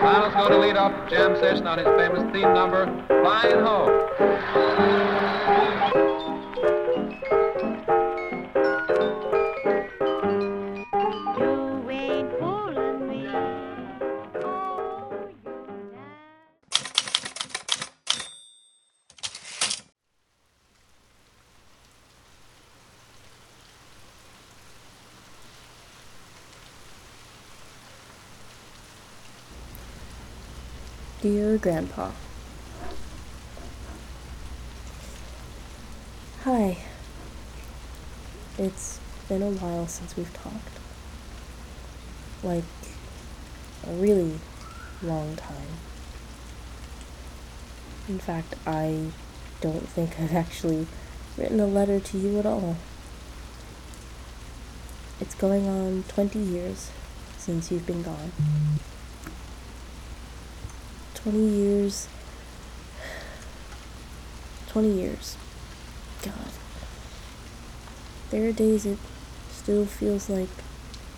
Miles going to lead off jam session on his famous theme number, Flying Home. Dear Grandpa, Hi. It's been a while since we've talked. Like, a really long time. In fact, I don't think I've actually written a letter to you at all. It's going on 20 years since you've been gone. 20 years. 20 years. God. There are days it still feels like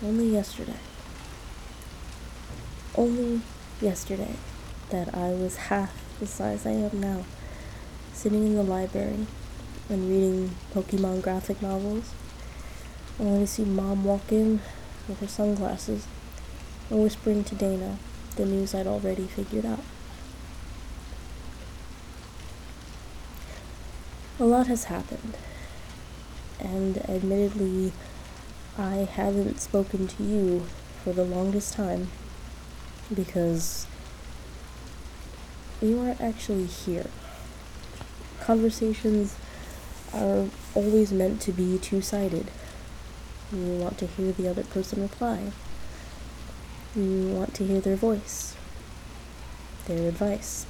only yesterday. Only yesterday that I was half the size I am now, sitting in the library and reading Pokemon graphic novels, only to see mom walk in with her sunglasses and whispering to Dana the news I'd already figured out. A lot has happened, and admittedly, I haven't spoken to you for the longest time because you aren't actually here. Conversations are always meant to be two sided. You want to hear the other person reply. You want to hear their voice, their advice,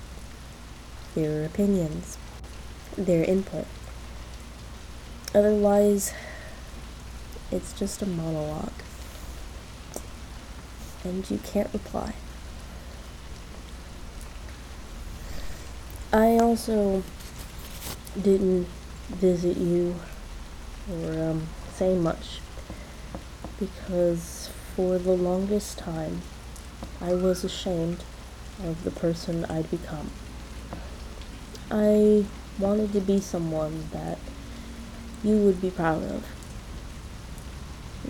their opinions, their input. Otherwise, it's just a monologue. And you can't reply. I also didn't visit you or um, say much because for the longest time I was ashamed of the person I'd become. I wanted to be someone that you would be proud of.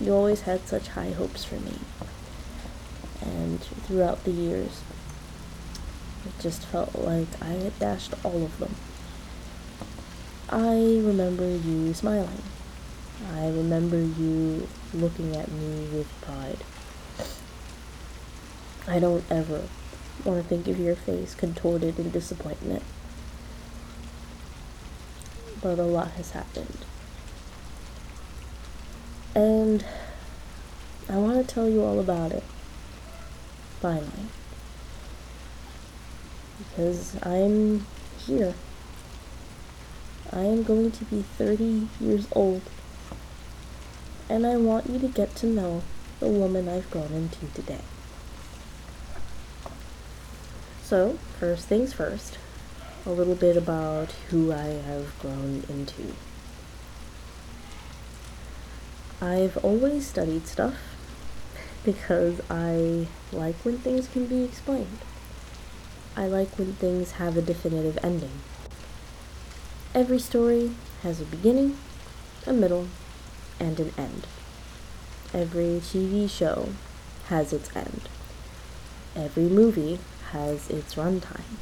You always had such high hopes for me. And throughout the years, it just felt like I had dashed all of them. I remember you smiling. I remember you looking at me with pride. I don't ever want to think of your face contorted in disappointment. But a lot has happened. And I want to tell you all about it. Finally. Because I'm here. I am going to be 30 years old. And I want you to get to know the woman I've grown into today. So, first things first, a little bit about who I have grown into. I've always studied stuff because I like when things can be explained. I like when things have a definitive ending. Every story has a beginning, a middle, and an end. Every TV show has its end. Every movie has its runtime.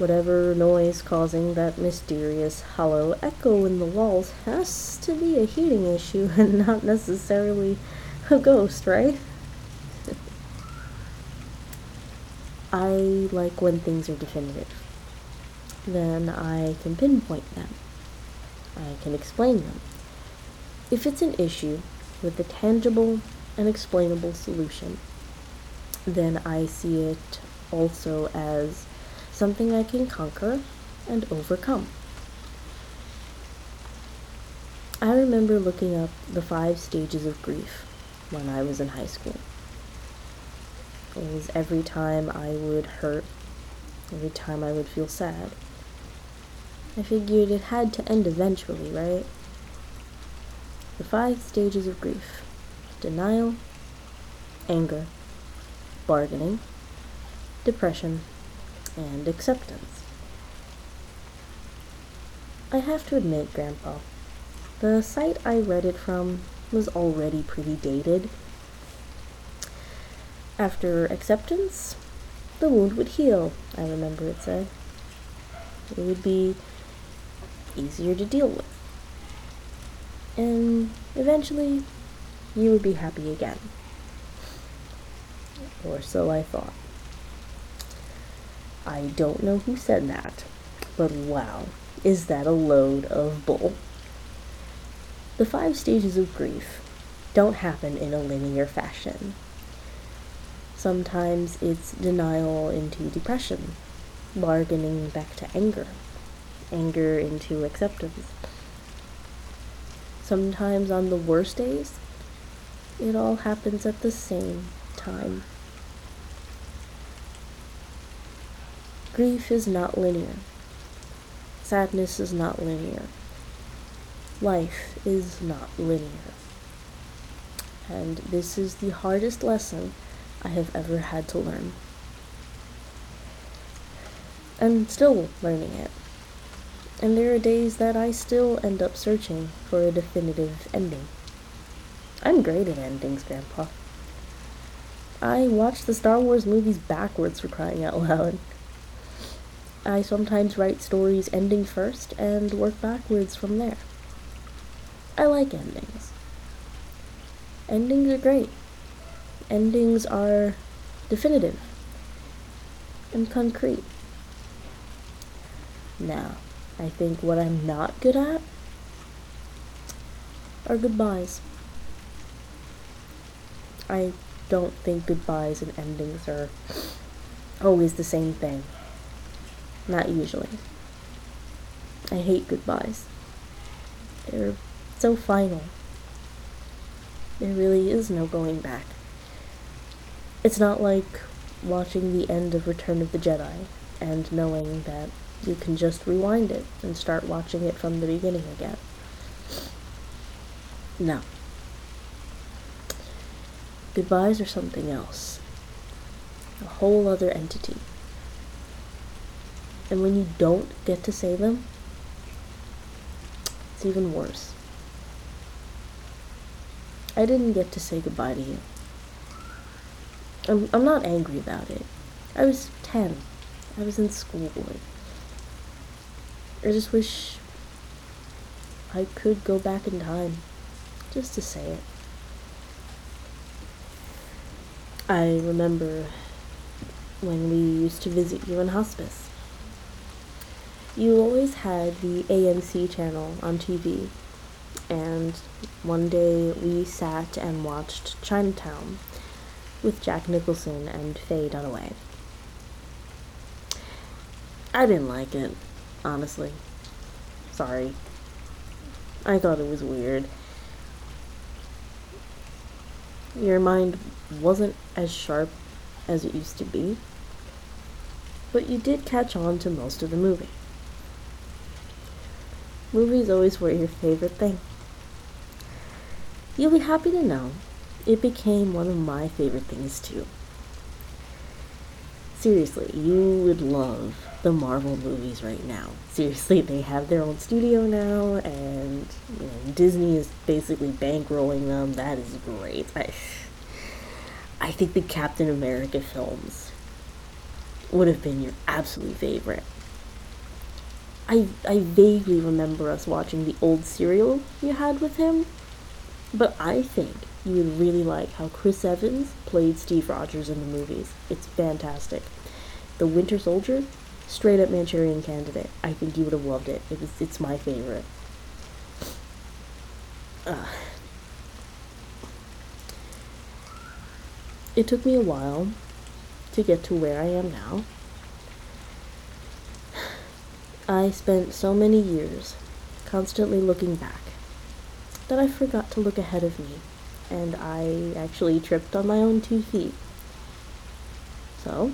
Whatever noise causing that mysterious hollow echo in the walls has to be a heating issue and not necessarily a ghost, right? I like when things are definitive. Then I can pinpoint them. I can explain them. If it's an issue with a tangible and explainable solution, then I see it also as something I can conquer and overcome. I remember looking up the five stages of grief when I was in high school. It was every time I would hurt, every time I would feel sad. I figured it had to end eventually, right? The five stages of grief denial, anger, bargaining, depression, and acceptance. I have to admit, Grandpa, the site I read it from was already pretty dated. After acceptance, the wound would heal, I remember it said. It would be easier to deal with. And eventually, you would be happy again. Or so I thought. I don't know who said that, but wow, is that a load of bull. The five stages of grief don't happen in a linear fashion. Sometimes it's denial into depression, bargaining back to anger, anger into acceptance. Sometimes on the worst days, it all happens at the same time. Grief is not linear. Sadness is not linear. Life is not linear. And this is the hardest lesson I have ever had to learn. I'm still learning it. And there are days that I still end up searching for a definitive ending. I'm great at endings, Grandpa. I watch the Star Wars movies backwards for crying out loud. I sometimes write stories ending first and work backwards from there. I like endings. Endings are great. Endings are definitive and concrete. Now, I think what I'm not good at are goodbyes. I don't think goodbyes and endings are always the same thing. Not usually. I hate goodbyes. They're so final. There really is no going back. It's not like watching the end of Return of the Jedi and knowing that you can just rewind it and start watching it from the beginning again. No. Goodbyes are something else. A whole other entity. And when you don't get to say them, it's even worse. I didn't get to say goodbye to you. I'm, I'm not angry about it. I was 10. I was in school. I just wish I could go back in time just to say it. I remember when we used to visit you in hospice. You always had the AMC channel on TV, and one day we sat and watched Chinatown with Jack Nicholson and Faye Dunaway. I didn't like it, honestly. Sorry. I thought it was weird. Your mind wasn't as sharp as it used to be, but you did catch on to most of the movie. Movies always were your favorite thing. You'll be happy to know it became one of my favorite things too. Seriously, you would love the Marvel movies right now. Seriously, they have their own studio now, and you know, Disney is basically bankrolling them. That is great. I, I think the Captain America films would have been your absolute favorite. I, I vaguely remember us watching the old serial you had with him, but I think you would really like how Chris Evans played Steve Rogers in the movies. It's fantastic. The Winter Soldier, straight up Manchurian Candidate. I think you would have loved it. It was it's my favorite. It took me a while to get to where I am now. I spent so many years constantly looking back that I forgot to look ahead of me, and I actually tripped on my own two feet. So,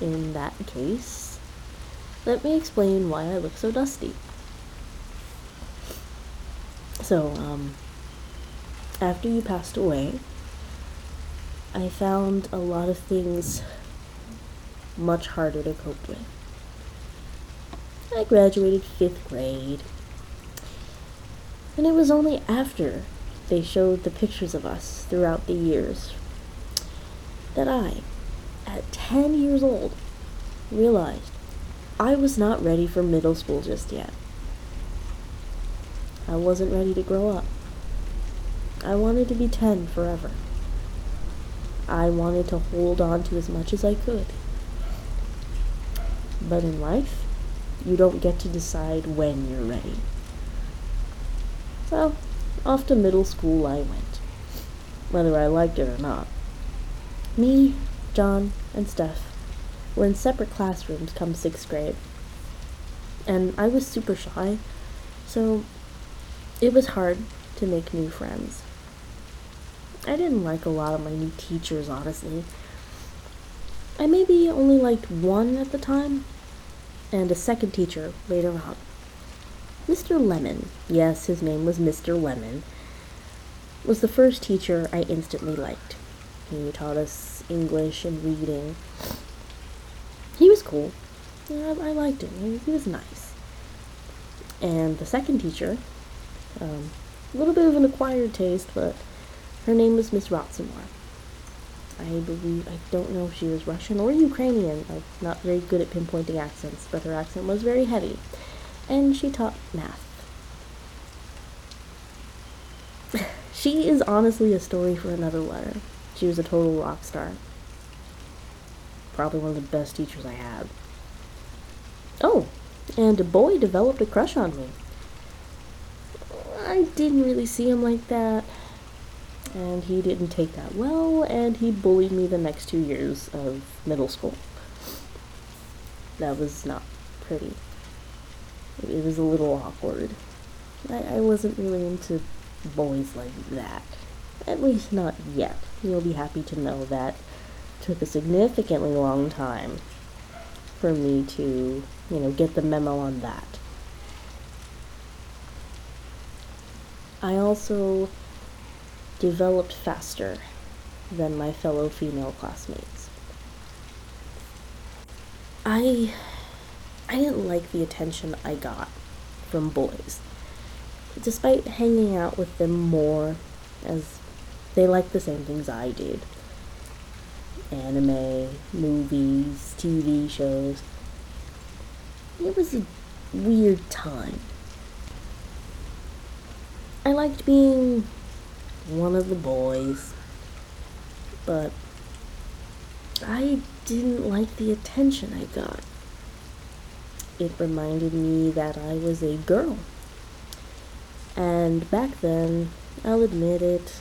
in that case, let me explain why I look so dusty. So, um, after you passed away, I found a lot of things much harder to cope with. I graduated fifth grade, and it was only after they showed the pictures of us throughout the years that I, at 10 years old, realized I was not ready for middle school just yet. I wasn't ready to grow up. I wanted to be 10 forever. I wanted to hold on to as much as I could. But in life, you don't get to decide when you're ready. So, off to middle school I went, whether I liked it or not. Me, John, and Steph were in separate classrooms come sixth grade. And I was super shy, so it was hard to make new friends. I didn't like a lot of my new teachers, honestly. I maybe only liked one at the time, and a second teacher later on. Mr. Lemon, yes, his name was Mr. Lemon, was the first teacher I instantly liked. He taught us English and reading. He was cool. I, I liked him. He, he was nice. And the second teacher, um, a little bit of an acquired taste, but her name was Miss Rotsamore. I believe, I don't know if she was Russian or Ukrainian. I'm not very good at pinpointing accents, but her accent was very heavy. And she taught math. she is honestly a story for another letter. She was a total rock star. Probably one of the best teachers I had. Oh, and a boy developed a crush on me. I didn't really see him like that and he didn't take that well, and he bullied me the next two years of middle school. That was not pretty. It was a little awkward. I, I wasn't really into boys like that. At least not yet. You'll be happy to know that took a significantly long time for me to, you know, get the memo on that. I also developed faster than my fellow female classmates. I I didn't like the attention I got from boys. Despite hanging out with them more as they liked the same things I did. Anime, movies, TV shows. It was a weird time. I liked being one of the boys. But I didn't like the attention I got. It reminded me that I was a girl. And back then, I'll admit it,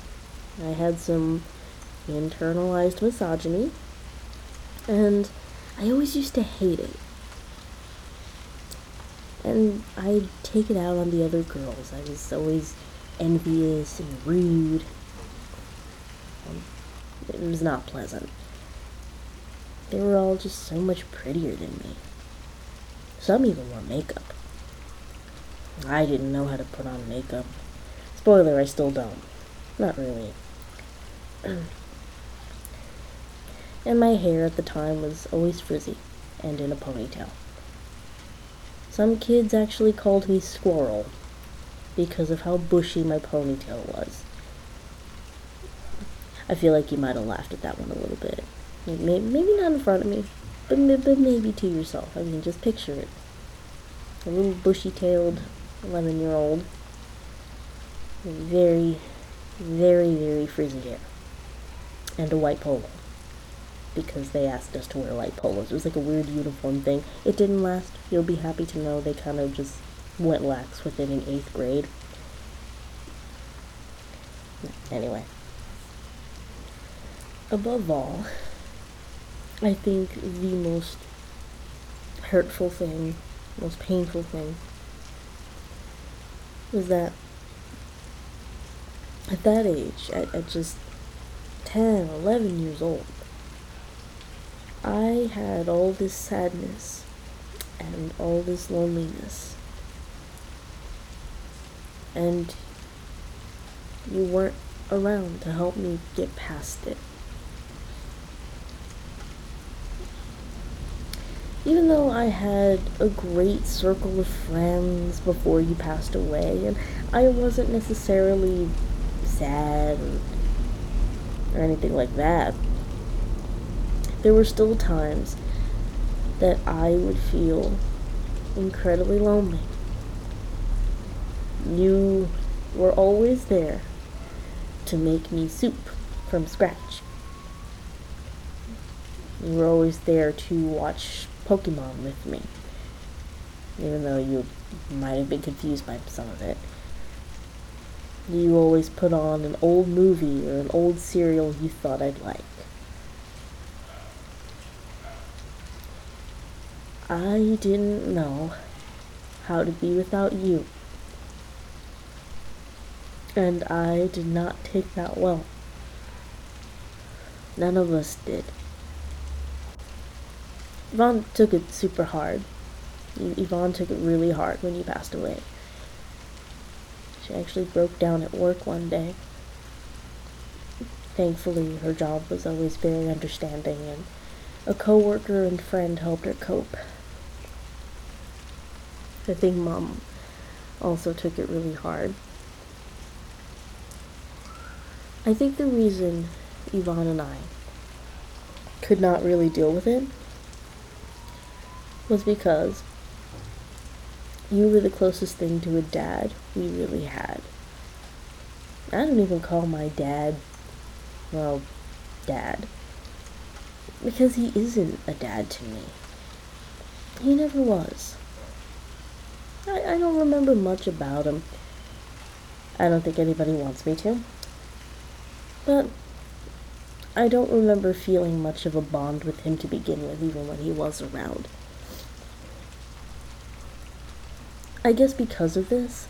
I had some internalized misogyny, and I always used to hate it. And I'd take it out on the other girls. I was always envious and rude. It was not pleasant. They were all just so much prettier than me. Some even wore makeup. I didn't know how to put on makeup. Spoiler, I still don't. Not really. and my hair at the time was always frizzy and in a ponytail. Some kids actually called me Squirrel because of how bushy my ponytail was. I feel like you might have laughed at that one a little bit. Maybe, maybe not in front of me, but, but maybe to yourself. I mean, just picture it. A little bushy-tailed 11-year-old. Very, very, very frizzy hair. And a white polo. Because they asked us to wear white polos. It was like a weird uniform thing. It didn't last. You'll be happy to know they kind of just went lax within an eighth grade. Anyway. Above all, I think the most hurtful thing, most painful thing, was that at that age, at, at just 10, 11 years old, I had all this sadness and all this loneliness and you weren't around to help me get past it. Even though I had a great circle of friends before you passed away, and I wasn't necessarily sad or anything like that, there were still times that I would feel incredibly lonely. You were always there to make me soup from scratch. You were always there to watch Pokemon with me, even though you might have been confused by some of it. You always put on an old movie or an old serial you thought I'd like. I didn't know how to be without you. And I did not take that well. None of us did. Yvonne took it super hard. Yvonne took it really hard when you passed away. She actually broke down at work one day. Thankfully, her job was always very understanding, and a coworker and friend helped her cope. I think mom also took it really hard. I think the reason Yvonne and I could not really deal with it was because you were the closest thing to a dad we really had. I don't even call my dad, well, dad. Because he isn't a dad to me. He never was. I, I don't remember much about him. I don't think anybody wants me to. But I don't remember feeling much of a bond with him to begin with, even when he was around. I guess because of this,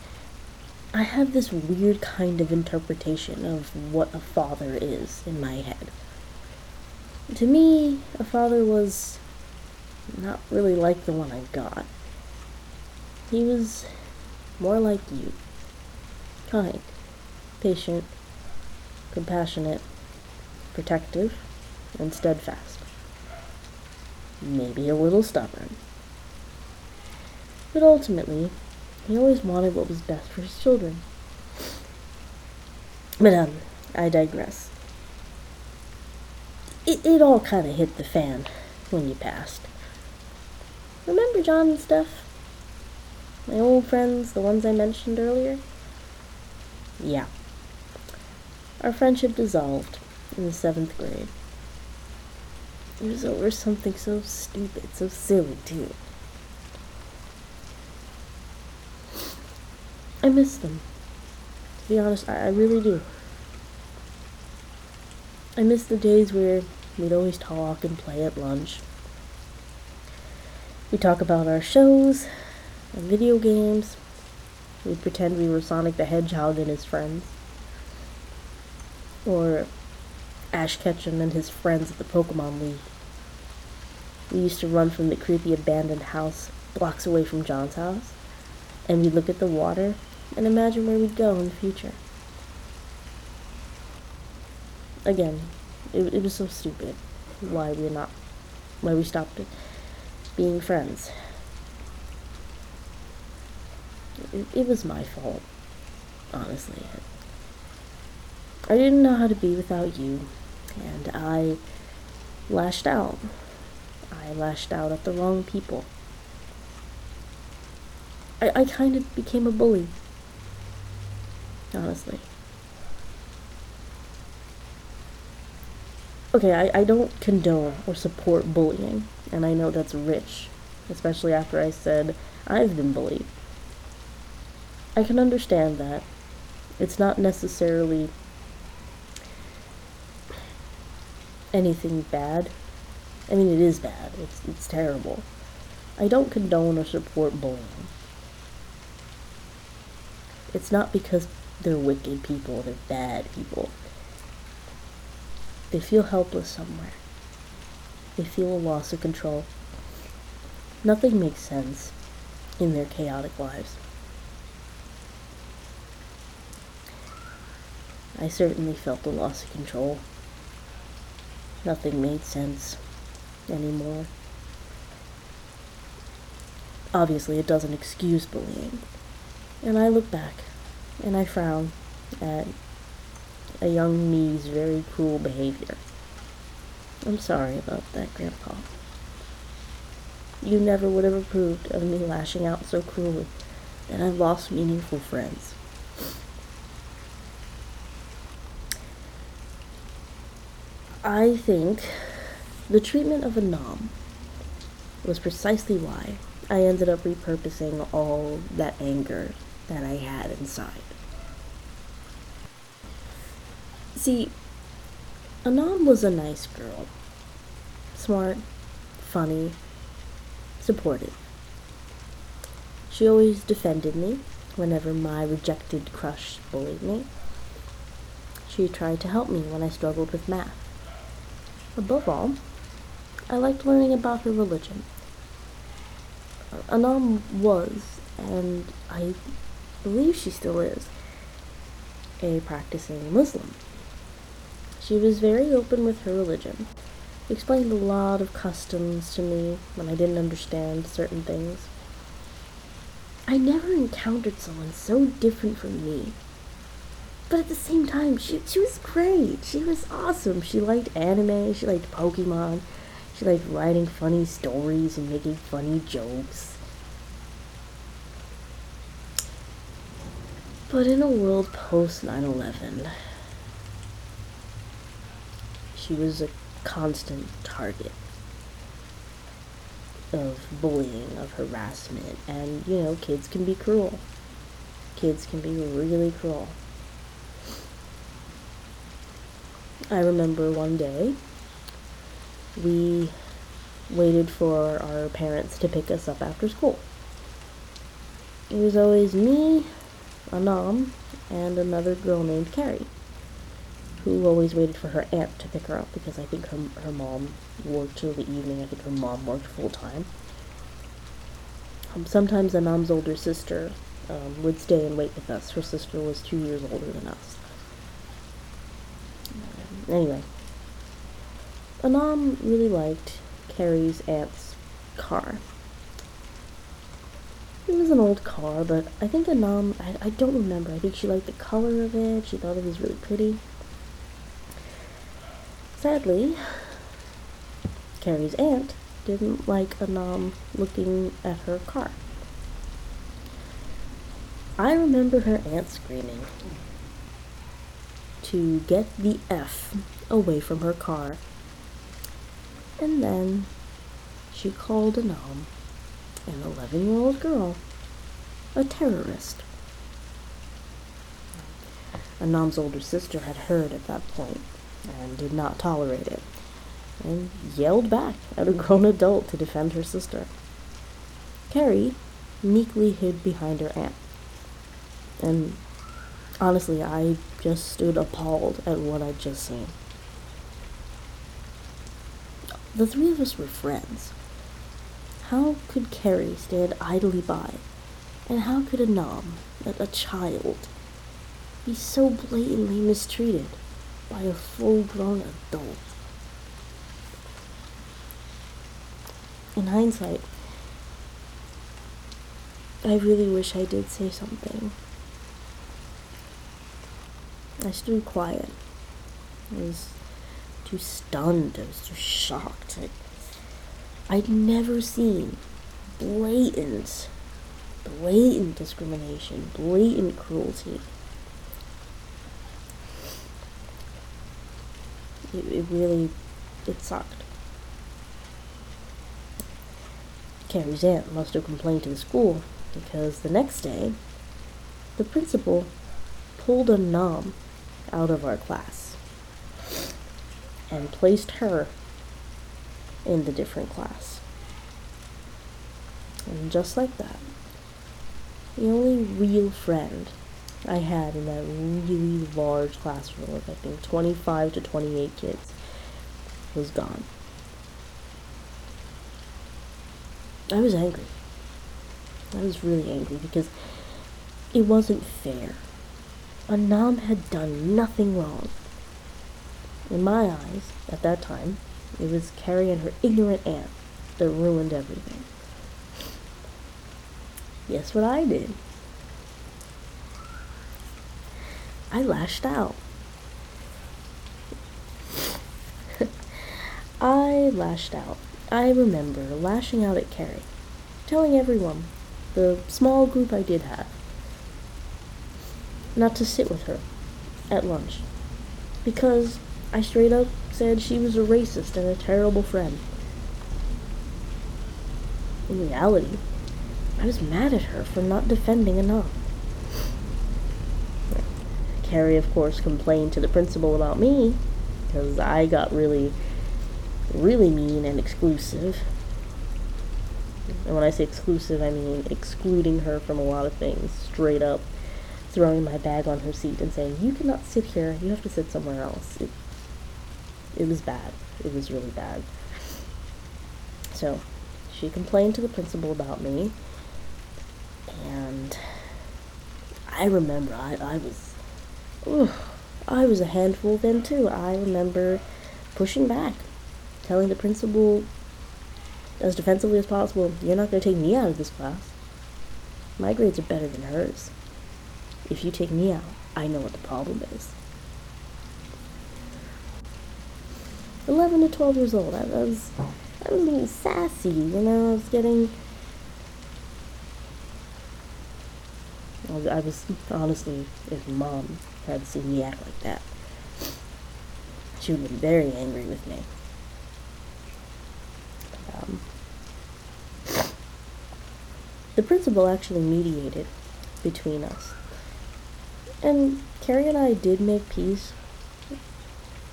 I have this weird kind of interpretation of what a father is in my head. To me, a father was not really like the one I got. He was more like you. Kind, patient, compassionate, protective, and steadfast. Maybe a little stubborn. But ultimately, he always wanted what was best for his children. But, um, I digress. It, it all kind of hit the fan when you passed. Remember John and Steph? My old friends, the ones I mentioned earlier? Yeah. Our friendship dissolved in the seventh grade. It was over something so stupid, so silly, too. I miss them. To be honest, I, I really do. I miss the days where we'd always talk and play at lunch. We'd talk about our shows and video games. We'd pretend we were Sonic the Hedgehog and his friends. Or Ash Ketchum and his friends at the Pokemon League. We used to run from the creepy abandoned house blocks away from John's house, and we'd look at the water and imagine where we'd go in the future. Again, it, it was so stupid why we're not, why we stopped being friends. It, it was my fault, honestly. I didn't know how to be without you, and I lashed out. I lashed out at the wrong people. I, I kind of became a bully. Honestly. Okay, I, I don't condone or support bullying, and I know that's rich, especially after I said I've been bullied. I can understand that. It's not necessarily anything bad. I mean, it is bad. It's, it's terrible. I don't condone or support bullying. It's not because they're wicked people, they're bad people. They feel helpless somewhere. They feel a loss of control. Nothing makes sense in their chaotic lives. I certainly felt a loss of control. Nothing made sense anymore. Obviously, it doesn't excuse bullying. And I look back and I frown at a young me's very cruel behavior. I'm sorry about that, Grandpa. You never would have approved of me lashing out so cruelly that I've lost meaningful friends. I think the treatment of Anam was precisely why I ended up repurposing all that anger that I had inside. See, Anam was a nice girl. Smart, funny, supportive. She always defended me whenever my rejected crush bullied me. She tried to help me when I struggled with math. Above all, I liked learning about her religion. Anam was, and I believe she still is, a practicing Muslim. She was very open with her religion, explained a lot of customs to me when I didn't understand certain things. I never encountered someone so different from me. But at the same time, she, she was great. She was awesome. She liked anime, she liked Pokemon, she liked writing funny stories and making funny jokes. But in a world post 9 11, she was a constant target of bullying, of harassment, and you know, kids can be cruel. Kids can be really cruel. I remember one day we waited for our parents to pick us up after school. It was always me, Anam, and another girl named Carrie, who always waited for her aunt to pick her up because I think her, her mom worked till the evening. I think her mom worked full time. Um, sometimes Anam's older sister um, would stay and wait with us. Her sister was two years older than us. Anyway, Anam really liked Carrie's aunt's car. It was an old car, but I think Anam, I, I don't remember. I think she liked the color of it. She thought it was really pretty. Sadly, Carrie's aunt didn't like Anam looking at her car. I remember her aunt screaming to get the F away from her car. And then she called Anam, an 11 year old girl, a terrorist. Anam's older sister had heard at that point and did not tolerate it, and yelled back at a grown adult to defend her sister. Carrie meekly hid behind her aunt, and honestly, I just stood appalled at what I'd just seen. The three of us were friends. How could Carrie stand idly by? And how could a, a child, be so blatantly mistreated by a full grown adult? In hindsight, I really wish I did say something. I stood quiet. I was too stunned. I was too shocked. I, I'd never seen blatant, blatant discrimination, blatant cruelty. It, it really, it sucked. Carrie's aunt must have complained to the school because the next day, the principal pulled Anam out of our class and placed her in the different class. And just like that, the only real friend I had in that really large classroom of I think 25 to 28 kids was gone. I was angry. I was really angry because it wasn't fair. Anam had done nothing wrong. In my eyes, at that time, it was Carrie and her ignorant aunt that ruined everything. Guess what I did? I lashed out. I lashed out. I remember lashing out at Carrie, telling everyone, the small group I did have, not to sit with her at lunch because I straight up said she was a racist and a terrible friend. In reality, I was mad at her for not defending enough. Carrie, of course, complained to the principal about me because I got really, really mean and exclusive. And when I say exclusive, I mean excluding her from a lot of things, straight up throwing my bag on her seat and saying, "You cannot sit here. You have to sit somewhere else." It, it was bad. It was really bad. So, she complained to the principal about me, and I remember I, I was, I was a handful then too. I remember pushing back, telling the principal as defensively as possible, "You're not going to take me out of this class. My grades are better than hers." If you take me out, I know what the problem is. 11 to 12 years old, I was, I was being sassy, you know, I was getting, I was, I was honestly, if mom had seen me act like that, she would have been very angry with me. Um, the principal actually mediated between us. And Carrie and I did make peace.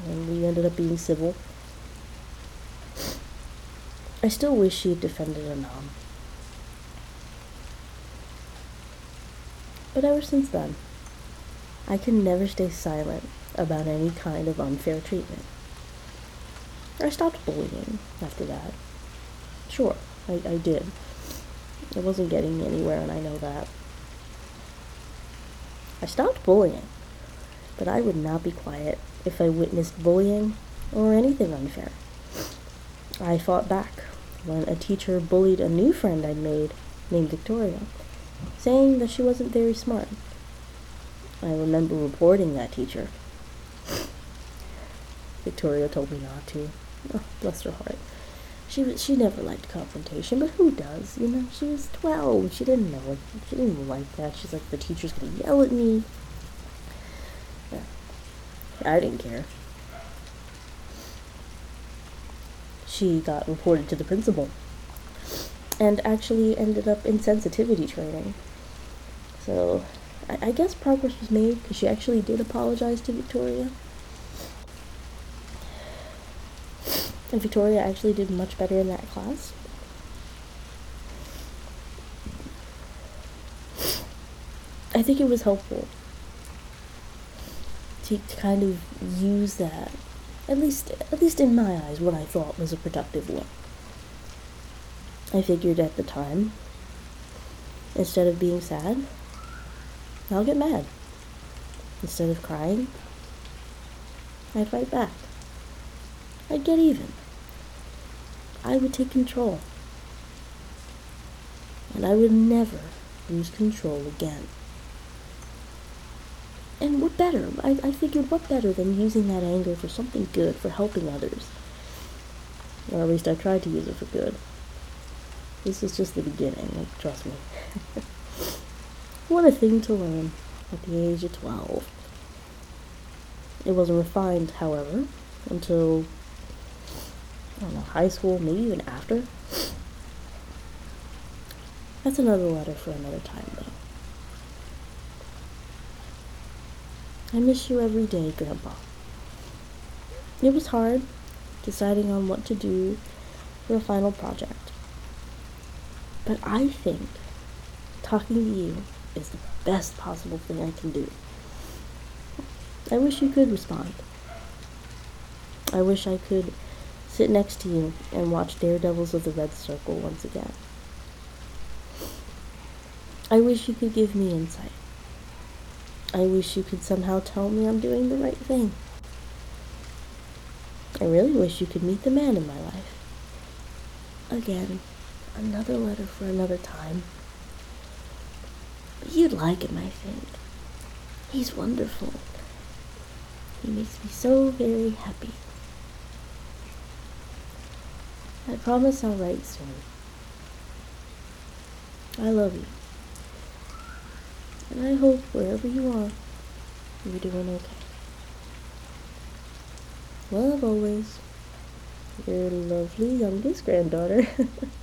And we ended up being civil. I still wish she had defended Anam. But ever since then, I can never stay silent about any kind of unfair treatment. I stopped bullying after that. Sure, I, I did. I wasn't getting me anywhere, and I know that. I stopped bullying, but I would not be quiet if I witnessed bullying or anything unfair. I fought back when a teacher bullied a new friend I'd made named Victoria, saying that she wasn't very smart. I remember reporting that teacher. Victoria told me not to. Oh, bless her heart. She she never liked confrontation, but who does? You know, she was twelve. She didn't know. She didn't like that. She's like, the teacher's gonna yell at me. Yeah. I didn't care. She got reported to the principal, and actually ended up in sensitivity training. So, I, I guess progress was made because she actually did apologize to Victoria. And Victoria actually did much better in that class. I think it was helpful to, to kind of use that, at least at least in my eyes, what I thought was a productive one. I figured at the time, instead of being sad, I'll get mad. Instead of crying, I'd fight back. I'd get even. I would take control. And I would never lose control again. And what better? I, I figured what better than using that anger for something good, for helping others. Or at least I tried to use it for good. This is just the beginning, like, trust me. what a thing to learn at the age of 12. It wasn't refined, however, until don't know, high school, maybe even after. That's another letter for another time, though. I miss you every day, Grandpa. It was hard deciding on what to do for a final project. But I think talking to you is the best possible thing I can do. I wish you could respond. I wish I could sit next to you and watch Daredevils of the Red Circle once again. I wish you could give me insight. I wish you could somehow tell me I'm doing the right thing. I really wish you could meet the man in my life. Again, another letter for another time. But you'd like him, I think. He's wonderful. He makes me so very happy. I promise I'll write soon. I love you. And I hope wherever you are, you're doing okay. Love always. Your lovely youngest granddaughter.